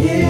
Here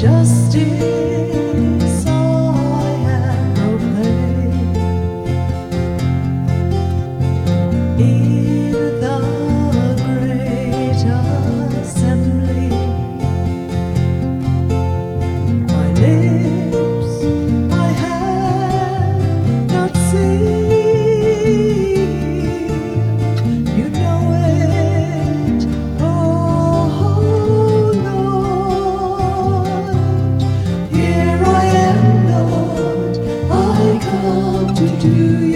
justice. do you?